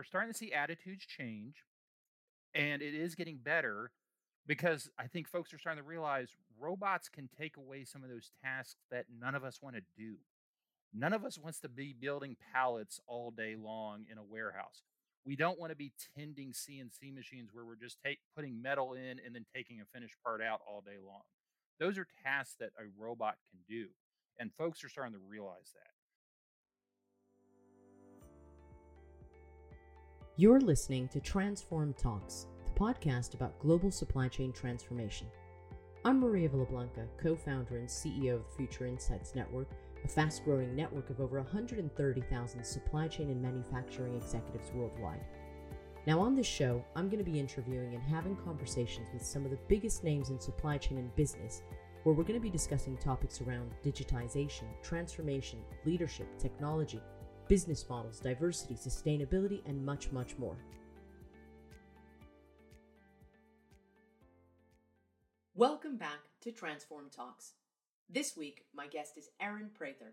we're starting to see attitudes change and it is getting better because I think folks are starting to realize robots can take away some of those tasks that none of us want to do. None of us wants to be building pallets all day long in a warehouse. We don't want to be tending CNC machines where we're just take, putting metal in and then taking a finished part out all day long. Those are tasks that a robot can do. And folks are starting to realize that. You're listening to Transform Talks, the podcast about global supply chain transformation. I'm Maria Villablanca, co founder and CEO of the Future Insights Network, a fast growing network of over 130,000 supply chain and manufacturing executives worldwide. Now, on this show, I'm going to be interviewing and having conversations with some of the biggest names in supply chain and business, where we're going to be discussing topics around digitization, transformation, leadership, technology, business models, diversity, sustainability, and much, much more. Welcome back to Transform Talks. This week, my guest is Aaron Prather.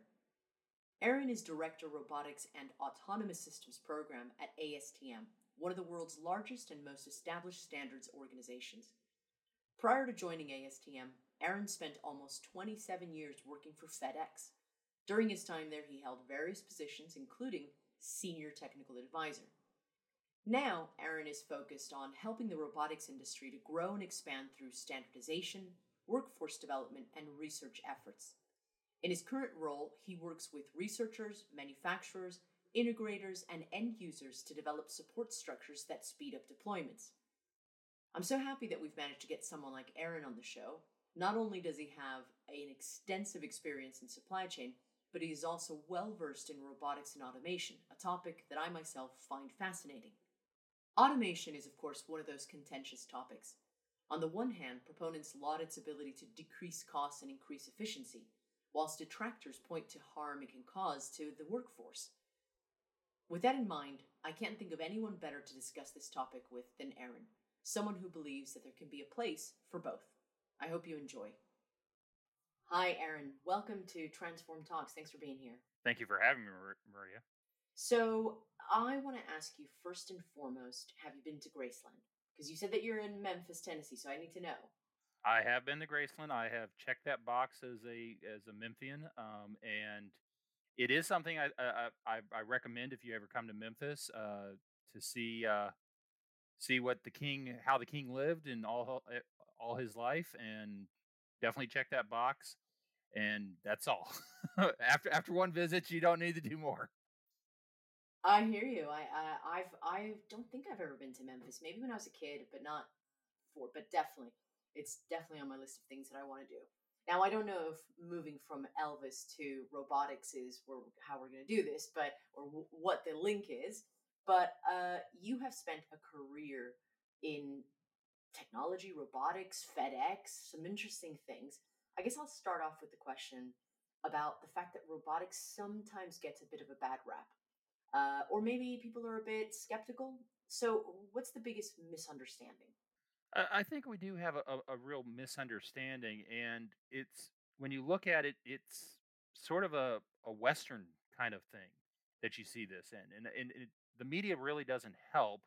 Aaron is Director Robotics and Autonomous Systems Program at ASTM, one of the world's largest and most established standards organizations. Prior to joining ASTM, Aaron spent almost 27 years working for FedEx, during his time there, he held various positions, including Senior Technical Advisor. Now, Aaron is focused on helping the robotics industry to grow and expand through standardization, workforce development, and research efforts. In his current role, he works with researchers, manufacturers, integrators, and end users to develop support structures that speed up deployments. I'm so happy that we've managed to get someone like Aaron on the show. Not only does he have an extensive experience in supply chain, but he is also well versed in robotics and automation, a topic that I myself find fascinating. Automation is, of course, one of those contentious topics. On the one hand, proponents laud its ability to decrease costs and increase efficiency, whilst detractors point to harm it can cause to the workforce. With that in mind, I can't think of anyone better to discuss this topic with than Aaron, someone who believes that there can be a place for both. I hope you enjoy. Hi, Aaron. Welcome to Transform Talks. Thanks for being here. Thank you for having me, Maria. So, I want to ask you first and foremost have you been to Graceland? Because you said that you're in Memphis, Tennessee, so I need to know. I have been to Graceland. I have checked that box as a as a Memphian, um, and it is something I, I I, recommend if you ever come to Memphis uh, to see uh, see what the king how the king lived in all eh, all his life, and definitely check that box and that's all. After after one visit you don't need to do more. I hear you. I uh, i've i don't think i've ever been to memphis. Maybe when i was a kid but not for but definitely it's definitely on my list of things that i want to do. Now i don't know if moving from elvis to robotics is where, how we're going to do this but or w- what the link is but uh, you have spent a career in technology, robotics, FedEx, some interesting things. I guess I'll start off with the question about the fact that robotics sometimes gets a bit of a bad rap. Uh, or maybe people are a bit skeptical. So, what's the biggest misunderstanding? I think we do have a, a, real misunderstanding, and it's when you look at it, it's sort of a, a Western kind of thing that you see this in, and, and it, the media really doesn't help.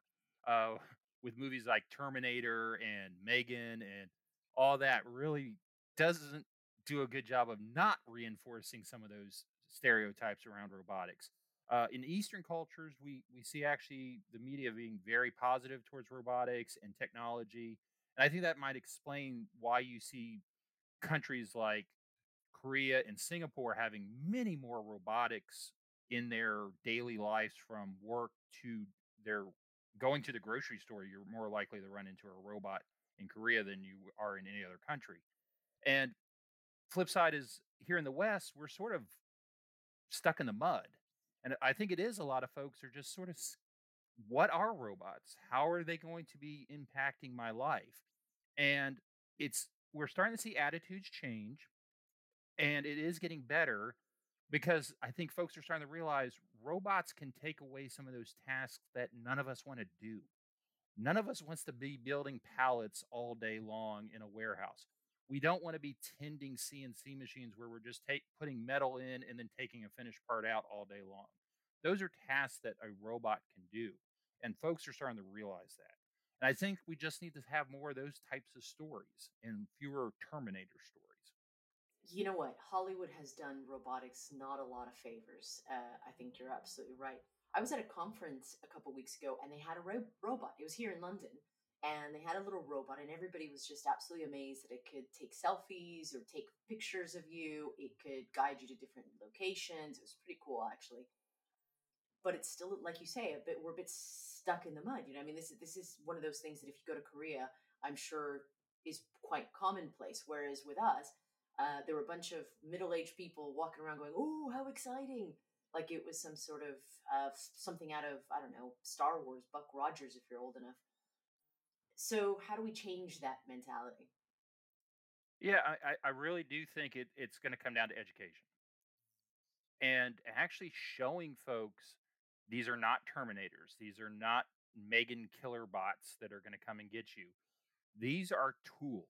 Uh, with movies like Terminator and Megan and all that really doesn't do a good job of not reinforcing some of those stereotypes around robotics. Uh, in Eastern cultures, we we see actually the media being very positive towards robotics and technology, and I think that might explain why you see countries like Korea and Singapore having many more robotics in their daily lives, from work to their going to the grocery store, you're more likely to run into a robot in Korea than you are in any other country. And flip side is here in the West, we're sort of stuck in the mud. And I think it is a lot of folks are just sort of what are robots? How are they going to be impacting my life? And it's we're starting to see attitudes change and it is getting better because I think folks are starting to realize robots can take away some of those tasks that none of us want to do. None of us wants to be building pallets all day long in a warehouse. We don't want to be tending CNC machines where we're just take, putting metal in and then taking a finished part out all day long. Those are tasks that a robot can do. and folks are starting to realize that. And I think we just need to have more of those types of stories and fewer Terminator stories. You know what? Hollywood has done robotics not a lot of favors. Uh, I think you're absolutely right. I was at a conference a couple weeks ago and they had a ro- robot. It was here in London and they had a little robot and everybody was just absolutely amazed that it could take selfies or take pictures of you. It could guide you to different locations. It was pretty cool actually. But it's still like you say, a bit we're a bit stuck in the mud. You know, I mean this is this is one of those things that if you go to Korea, I'm sure is quite commonplace. Whereas with us, uh, there were a bunch of middle-aged people walking around going, "Oh, how exciting!" Like it was some sort of uh, something out of I don't know Star Wars, Buck Rogers, if you're old enough. So how do we change that mentality? Yeah, I, I really do think it, it's going to come down to education and actually showing folks these are not Terminators. These are not Megan killer bots that are going to come and get you. These are tools.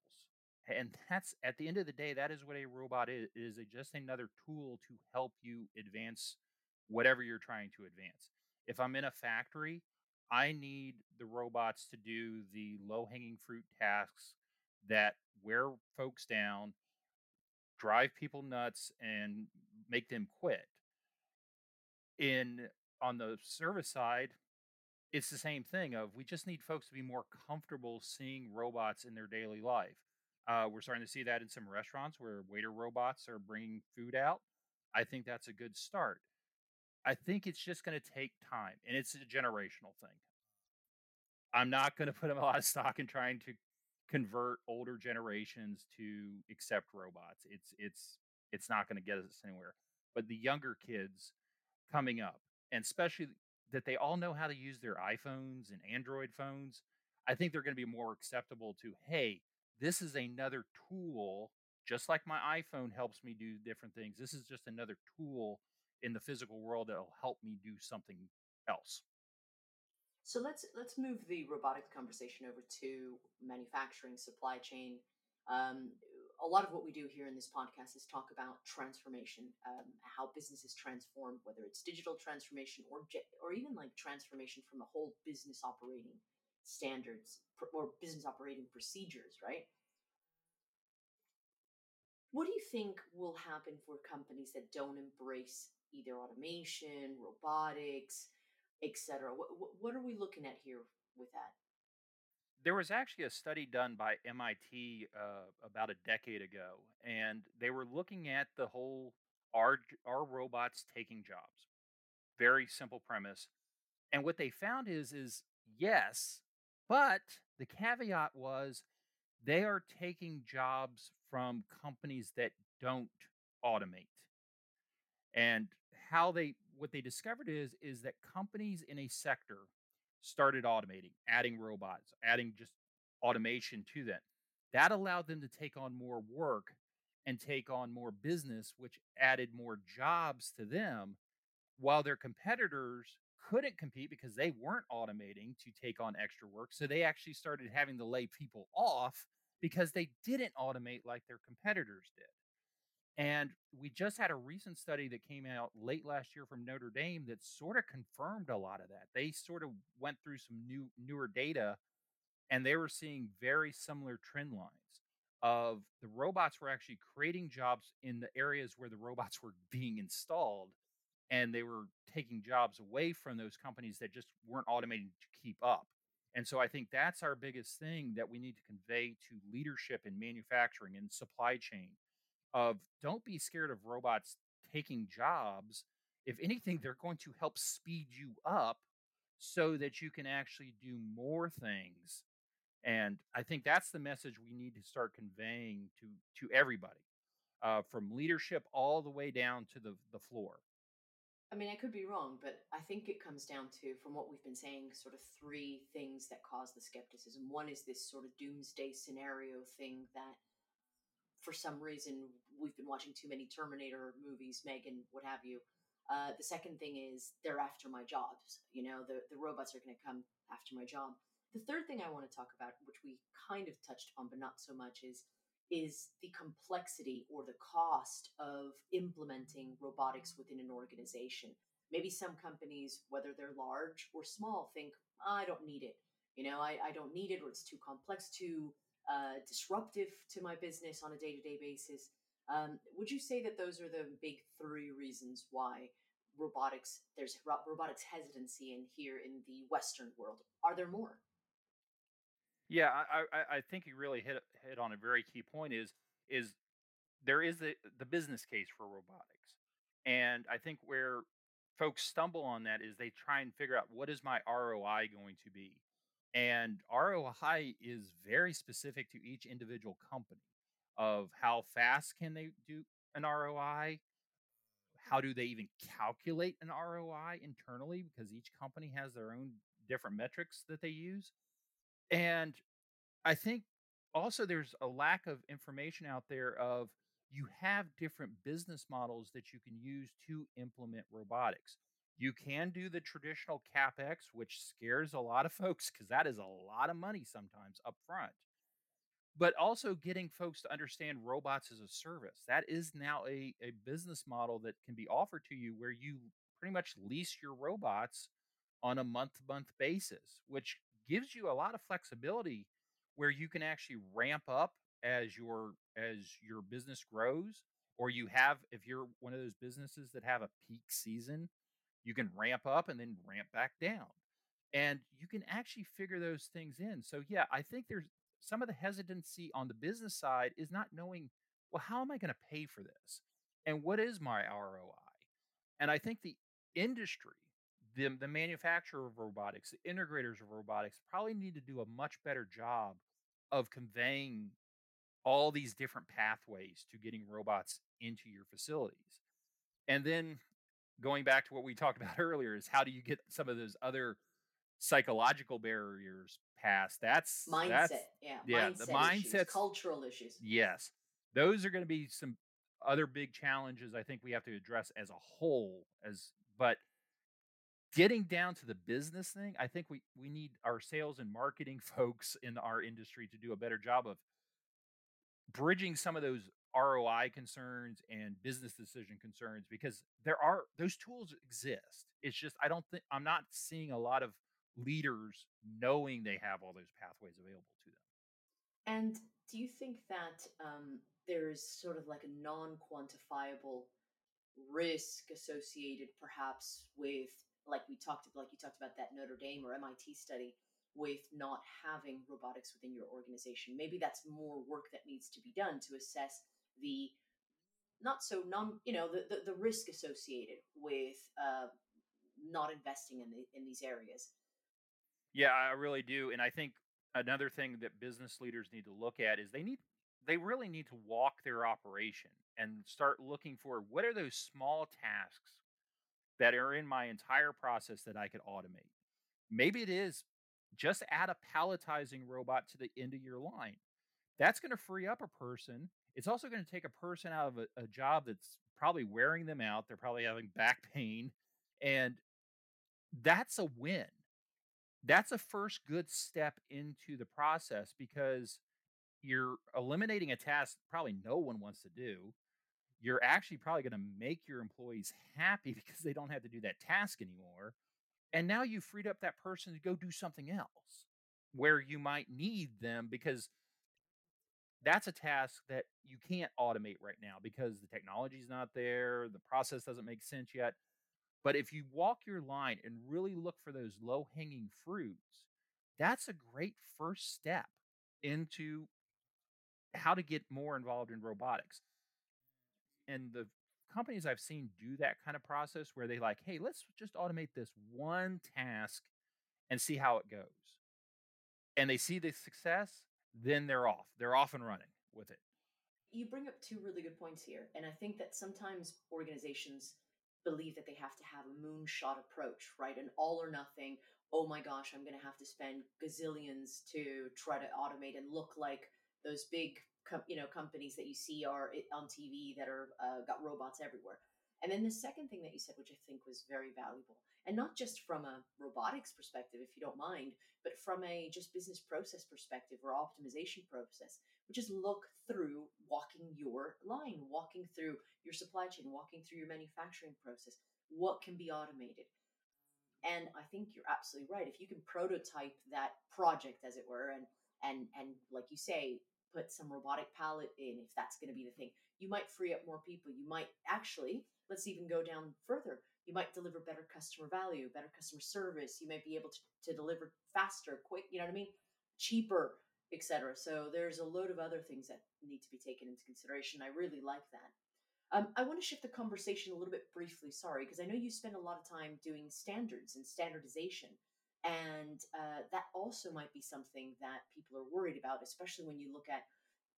And that's at the end of the day, that is what a robot is, is just another tool to help you advance whatever you're trying to advance. If I'm in a factory, I need the robots to do the low hanging fruit tasks that wear folks down, drive people nuts, and make them quit. In on the service side, it's the same thing of we just need folks to be more comfortable seeing robots in their daily life. Uh, we're starting to see that in some restaurants where waiter robots are bringing food out. I think that's a good start. I think it's just going to take time and it's a generational thing. I'm not going to put a lot of stock in trying to convert older generations to accept robots. It's it's it's not going to get us anywhere. But the younger kids coming up, and especially that they all know how to use their iPhones and Android phones, I think they're going to be more acceptable to, hey, this is another tool, just like my iPhone helps me do different things. This is just another tool in the physical world that'll help me do something else. So let's let's move the robotics conversation over to manufacturing, supply chain. Um, a lot of what we do here in this podcast is talk about transformation, um, how businesses transform, whether it's digital transformation or or even like transformation from a whole business operating standards or business operating procedures, right? What do you think will happen for companies that don't embrace either automation, robotics, etc.? What, what are we looking at here with that? there was actually a study done by MIT uh, about a decade ago, and they were looking at the whole are are robots taking jobs? Very simple premise, and what they found is is yes, but the caveat was they are taking jobs from companies that don't automate, and how they what they discovered is is that companies in a sector started automating, adding robots, adding just automation to that. That allowed them to take on more work and take on more business, which added more jobs to them, while their competitors couldn't compete because they weren't automating to take on extra work. So they actually started having to lay people off because they didn't automate like their competitors did. And we just had a recent study that came out late last year from Notre Dame that sort of confirmed a lot of that. They sort of went through some new newer data and they were seeing very similar trend lines of the robots were actually creating jobs in the areas where the robots were being installed and they were taking jobs away from those companies that just weren't automating to keep up. And so I think that's our biggest thing that we need to convey to leadership in manufacturing and supply chain of don't be scared of robots taking jobs. If anything, they're going to help speed you up so that you can actually do more things. And I think that's the message we need to start conveying to to everybody, uh, from leadership all the way down to the the floor. I mean, I could be wrong, but I think it comes down to, from what we've been saying, sort of three things that cause the skepticism. One is this sort of doomsday scenario thing that for some reason we've been watching too many Terminator movies, Megan, what have you. Uh, the second thing is they're after my jobs. You know, the, the robots are going to come after my job. The third thing I want to talk about, which we kind of touched on, but not so much, is is the complexity or the cost of implementing robotics within an organization. Maybe some companies, whether they're large or small, think I don't need it. You know, I, I don't need it, or it's too complex, too uh, disruptive to my business on a day to day basis. Um, would you say that those are the big three reasons why robotics there's ro- robotics hesitancy in here in the Western world? Are there more? Yeah, I, I, I think you really hit hit on a very key point. Is is there is the the business case for robotics, and I think where folks stumble on that is they try and figure out what is my ROI going to be, and ROI is very specific to each individual company of how fast can they do an ROI, how do they even calculate an ROI internally? Because each company has their own different metrics that they use. And I think also there's a lack of information out there of you have different business models that you can use to implement robotics. You can do the traditional capex, which scares a lot of folks because that is a lot of money sometimes up front. But also getting folks to understand robots as a service. That is now a, a business model that can be offered to you where you pretty much lease your robots on a month to month basis, which gives you a lot of flexibility where you can actually ramp up as your as your business grows or you have if you're one of those businesses that have a peak season you can ramp up and then ramp back down. And you can actually figure those things in. So yeah i think there's some of the hesitancy on the business side is not knowing well how am i going to pay for this? And what is my roi and i think the industry the, the manufacturer of robotics, the integrators of robotics probably need to do a much better job of conveying all these different pathways to getting robots into your facilities. And then going back to what we talked about earlier is how do you get some of those other psychological barriers past? That's mindset. That's, yeah. Yeah. Mindset the mindset, cultural issues. Yes. Those are going to be some other big challenges I think we have to address as a whole as but getting down to the business thing, I think we we need our sales and marketing folks in our industry to do a better job of bridging some of those ROI concerns and business decision concerns because there are those tools exist. It's just I don't think I'm not seeing a lot of leaders knowing they have all those pathways available to them. And do you think that um, there's sort of like a non-quantifiable risk associated perhaps with like we talked like you talked about that Notre Dame or MIT study with not having robotics within your organization. Maybe that's more work that needs to be done to assess the not so non you know the the, the risk associated with uh, not investing in the in these areas. Yeah, I really do, and I think another thing that business leaders need to look at is they need they really need to walk their operation and start looking for what are those small tasks that are in my entire process that I could automate. Maybe it is just add a palletizing robot to the end of your line. That's going to free up a person. It's also going to take a person out of a, a job that's probably wearing them out. They're probably having back pain. And that's a win. That's a first good step into the process because you're eliminating a task probably no one wants to do you're actually probably going to make your employees happy because they don't have to do that task anymore. And now you've freed up that person to go do something else where you might need them because that's a task that you can't automate right now because the technology's not there, the process doesn't make sense yet. But if you walk your line and really look for those low hanging fruits, that's a great first step into how to get more involved in robotics and the companies I've seen do that kind of process where they like, hey, let's just automate this one task and see how it goes. And they see the success, then they're off. They're off and running with it. You bring up two really good points here. And I think that sometimes organizations believe that they have to have a moonshot approach, right? An all or nothing, oh my gosh, I'm going to have to spend gazillions to try to automate and look like those big com- you know companies that you see are on TV that are uh, got robots everywhere. And then the second thing that you said, which I think was very valuable, and not just from a robotics perspective, if you don't mind, but from a just business process perspective or optimization process, which is look through walking your line, walking through your supply chain, walking through your manufacturing process. What can be automated? And I think you're absolutely right. If you can prototype that project, as it were, and and and like you say, put some robotic pallet in, if that's going to be the thing, you might free up more people. You might actually, let's even go down further. You might deliver better customer value, better customer service. You might be able to, to deliver faster, quick. You know what I mean? Cheaper, etc. So there's a load of other things that need to be taken into consideration. I really like that. Um, I want to shift the conversation a little bit briefly, sorry, because I know you spend a lot of time doing standards and standardization. And uh, that also might be something that people are worried about, especially when you look at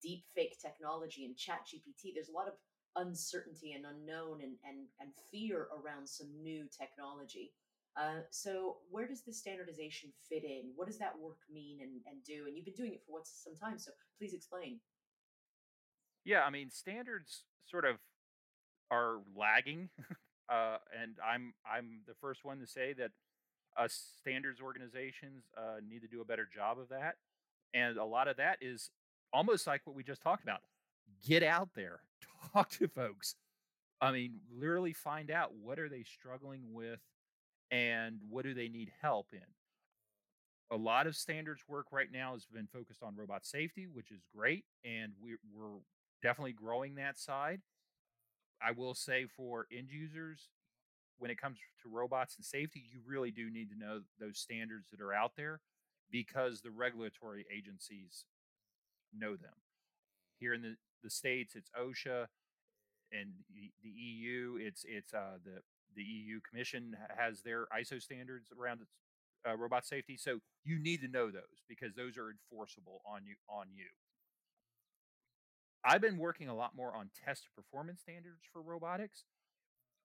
deep fake technology and chat GPT. There's a lot of uncertainty and unknown and, and, and fear around some new technology. Uh, so where does the standardization fit in? What does that work mean and, and do? And you've been doing it for what some time, so please explain. Yeah, I mean, standards sort of are lagging, uh, and I'm I'm the first one to say that us standards organizations uh, need to do a better job of that. And a lot of that is almost like what we just talked about. Get out there, talk to folks. I mean, literally find out what are they struggling with and what do they need help in. A lot of standards work right now has been focused on robot safety, which is great, and we're, we're definitely growing that side. I will say for end users, when it comes to robots and safety, you really do need to know those standards that are out there because the regulatory agencies know them. Here in the, the states, it's OSHA, and the, the EU, it's it's uh, the the EU Commission has their ISO standards around uh, robot safety. So you need to know those because those are enforceable on you on you. I've been working a lot more on test performance standards for robotics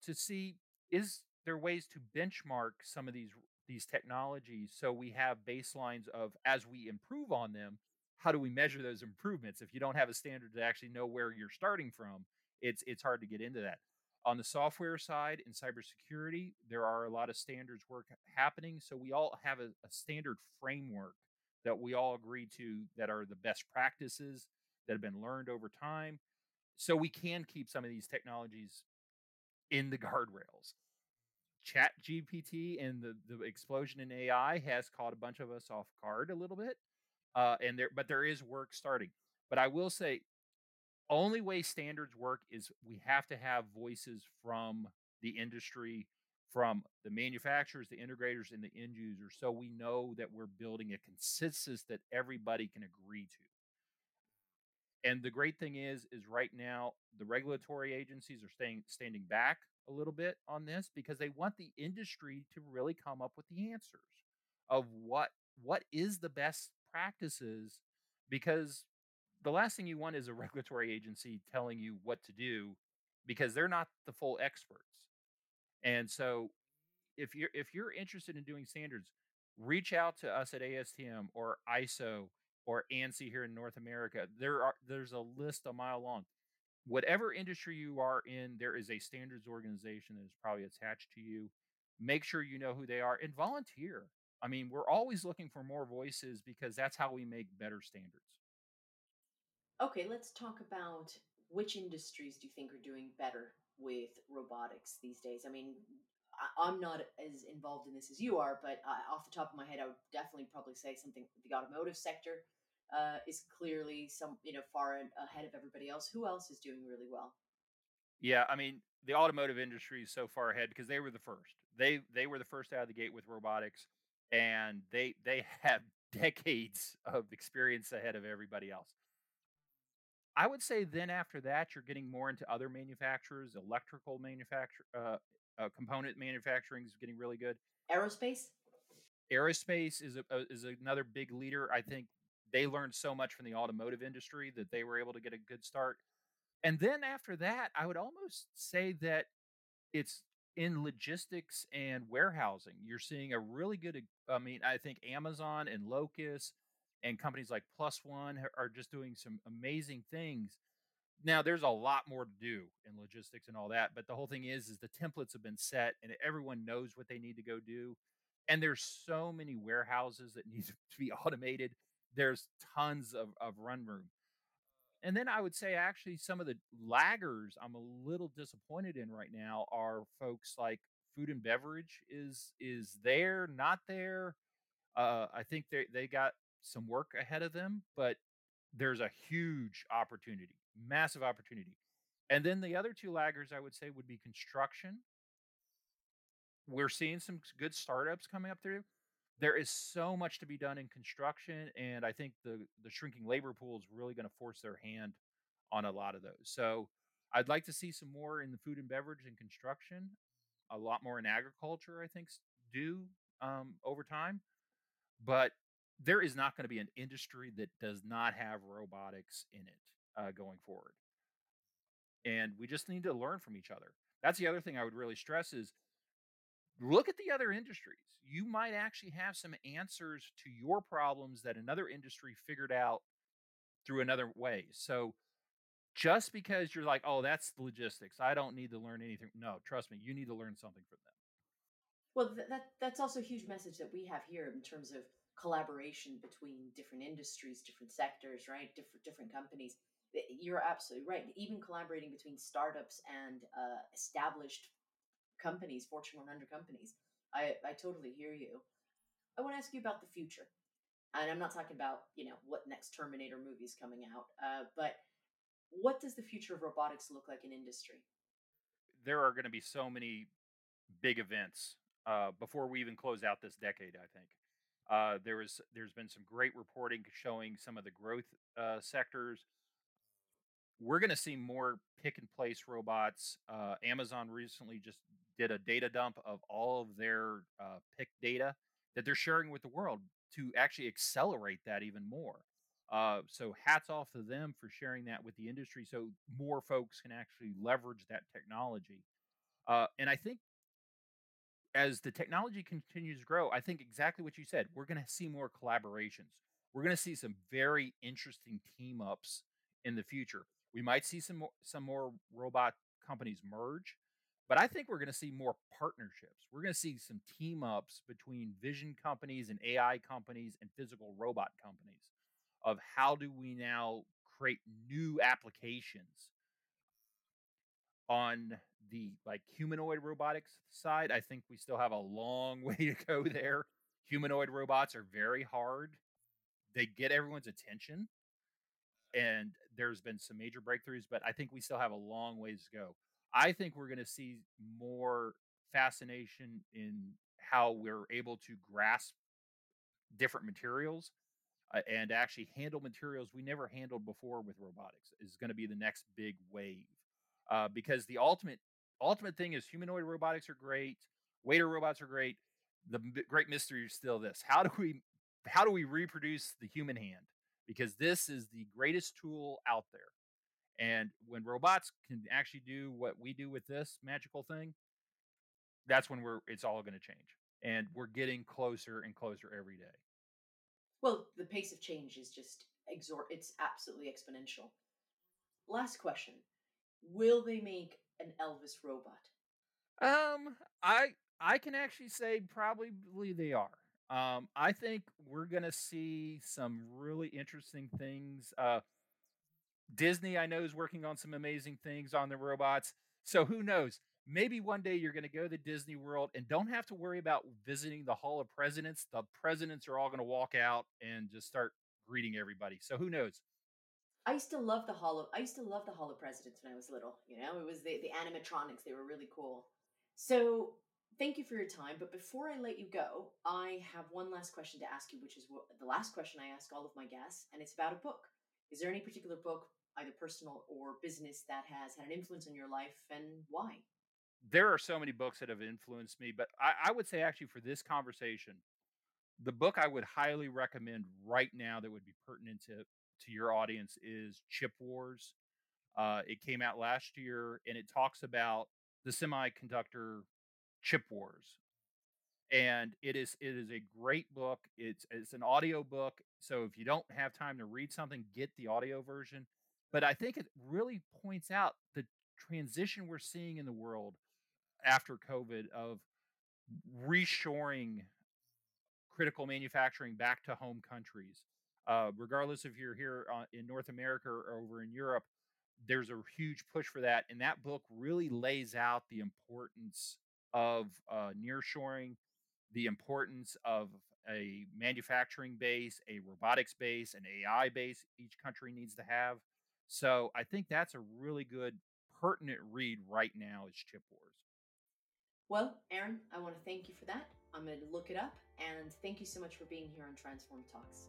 to see is there ways to benchmark some of these these technologies? So we have baselines of as we improve on them how do we measure those improvements? If you don't have a standard to actually know where you're starting from it's it's hard to get into that. On the software side in cybersecurity there are a lot of standards work happening so we all have a, a standard framework that we all agree to that are the best practices that have been learned over time. So we can keep some of these technologies in the guardrails. Chat GPT and the, the explosion in AI has caught a bunch of us off guard a little bit. Uh, and there, but there is work starting. But I will say, only way standards work is we have to have voices from the industry, from the manufacturers, the integrators, and the end users, so we know that we're building a consensus that everybody can agree to. And the great thing is, is right now the regulatory agencies are staying standing back a little bit on this because they want the industry to really come up with the answers of what what is the best practices because the last thing you want is a regulatory agency telling you what to do because they're not the full experts. And so if you're if you're interested in doing standards, reach out to us at ASTM or ISO or ANSI here in North America. There are there's a list a mile long. Whatever industry you are in, there is a standards organization that is probably attached to you. Make sure you know who they are and volunteer. I mean, we're always looking for more voices because that's how we make better standards. Okay, let's talk about which industries do you think are doing better with robotics these days? I mean, I, am not as involved in this as you are, but uh, off the top of my head, I would definitely probably say something the automotive sector uh, is clearly some you know far ahead of everybody else. Who else is doing really well? Yeah, I mean the automotive industry is so far ahead because they were the first. They they were the first out of the gate with robotics, and they they have decades of experience ahead of everybody else. I would say then after that, you're getting more into other manufacturers, electrical manufacture, uh, uh, component manufacturing is getting really good. Aerospace. Aerospace is a, a, is another big leader. I think they learned so much from the automotive industry that they were able to get a good start. And then after that, I would almost say that it's in logistics and warehousing. You're seeing a really good, I mean, I think Amazon and Locus and companies like Plus One are just doing some amazing things. Now, there's a lot more to do in logistics and all that, but the whole thing is, is the templates have been set and everyone knows what they need to go do. And there's so many warehouses that need to be automated there's tons of, of run room. And then I would say actually some of the laggers I'm a little disappointed in right now are folks like food and beverage is is there, not there. Uh, I think they they got some work ahead of them, but there's a huge opportunity, massive opportunity. And then the other two laggers I would say would be construction. We're seeing some good startups coming up through. There is so much to be done in construction, and I think the the shrinking labor pool is really going to force their hand on a lot of those. So I'd like to see some more in the food and beverage and construction, a lot more in agriculture. I think do um, over time, but there is not going to be an industry that does not have robotics in it uh, going forward. And we just need to learn from each other. That's the other thing I would really stress is look at the other industries. You might actually have some answers to your problems that another industry figured out through another way. So just because you're like, oh, that's logistics, I don't need to learn anything. No, trust me, you need to learn something from them. Well, that that's also a huge message that we have here in terms of collaboration between different industries, different sectors, right? Different different companies. You're absolutely right. Even collaborating between startups and uh, established companies, Fortune 100 companies. I, I totally hear you. I want to ask you about the future. And I'm not talking about, you know, what next Terminator movie is coming out, uh, but what does the future of robotics look like in industry? There are going to be so many big events uh, before we even close out this decade. I think uh, there is there's been some great reporting showing some of the growth uh, sectors. We're going to see more pick and place robots. Uh, Amazon recently just did a data dump of all of their uh, pick data that they're sharing with the world to actually accelerate that even more. Uh, so hats off to them for sharing that with the industry, so more folks can actually leverage that technology. Uh, and I think as the technology continues to grow, I think exactly what you said. We're going to see more collaborations. We're going to see some very interesting team ups in the future. We might see some more, some more robot companies merge, but I think we're going to see more partnerships. We're going to see some team ups between vision companies and AI companies and physical robot companies of how do we now create new applications on the like humanoid robotics side. I think we still have a long way to go there. Humanoid robots are very hard. They get everyone's attention and there's been some major breakthroughs but i think we still have a long ways to go. I think we're going to see more fascination in how we're able to grasp different materials uh, and actually handle materials we never handled before with robotics is going to be the next big wave uh, because the ultimate ultimate thing is humanoid robotics are great waiter robots are great the great mystery is still this how do we how do we reproduce the human hand because this is the greatest tool out there and when robots can actually do what we do with this magical thing that's when we're it's all going to change and we're getting closer and closer every day well, the pace of change is just exor it's absolutely exponential. Last question. Will they make an Elvis robot? Um, I I can actually say probably they are. Um, I think we're gonna see some really interesting things. Uh, Disney, I know, is working on some amazing things on the robots. So who knows? maybe one day you're going to go to Disney World and don't have to worry about visiting the Hall of Presidents. The presidents are all going to walk out and just start greeting everybody. So who knows? I used to love the Hall of I used to love the Hall of Presidents when I was little. You know, it was the the animatronics; they were really cool. So thank you for your time. But before I let you go, I have one last question to ask you, which is what, the last question I ask all of my guests, and it's about a book. Is there any particular book, either personal or business, that has had an influence on your life, and why? there are so many books that have influenced me, but I, I, would say actually for this conversation, the book I would highly recommend right now that would be pertinent to to your audience is Chip Wars. Uh, it came out last year, and it talks about the semiconductor chip wars. And it is it is a great book. It's it's an audio book, so if you don't have time to read something, get the audio version. But I think it really points out the transition we're seeing in the world after COVID of reshoring critical manufacturing back to home countries. Uh, regardless if you're here uh, in North America or over in Europe, there's a huge push for that. And that book really lays out the importance of uh, nearshoring, the importance of a manufacturing base, a robotics base, an AI base each country needs to have. So I think that's a really good, pertinent read right now is Chip Wars. Well, Aaron, I want to thank you for that. I'm going to look it up, and thank you so much for being here on Transform Talks.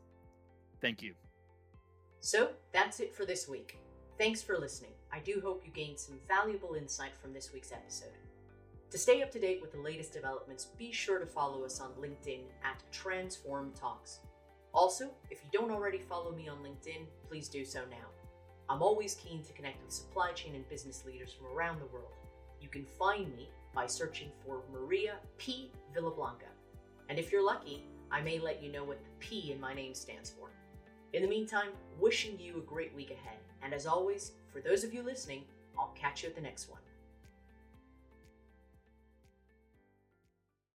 Thank you. So that's it for this week. Thanks for listening. I do hope you gained some valuable insight from this week's episode. To stay up to date with the latest developments, be sure to follow us on LinkedIn at Transform Talks. Also, if you don't already follow me on LinkedIn, please do so now. I'm always keen to connect with supply chain and business leaders from around the world. You can find me by searching for Maria P. Villablanca. And if you're lucky, I may let you know what the P in my name stands for. In the meantime, wishing you a great week ahead. And as always, for those of you listening, I'll catch you at the next one.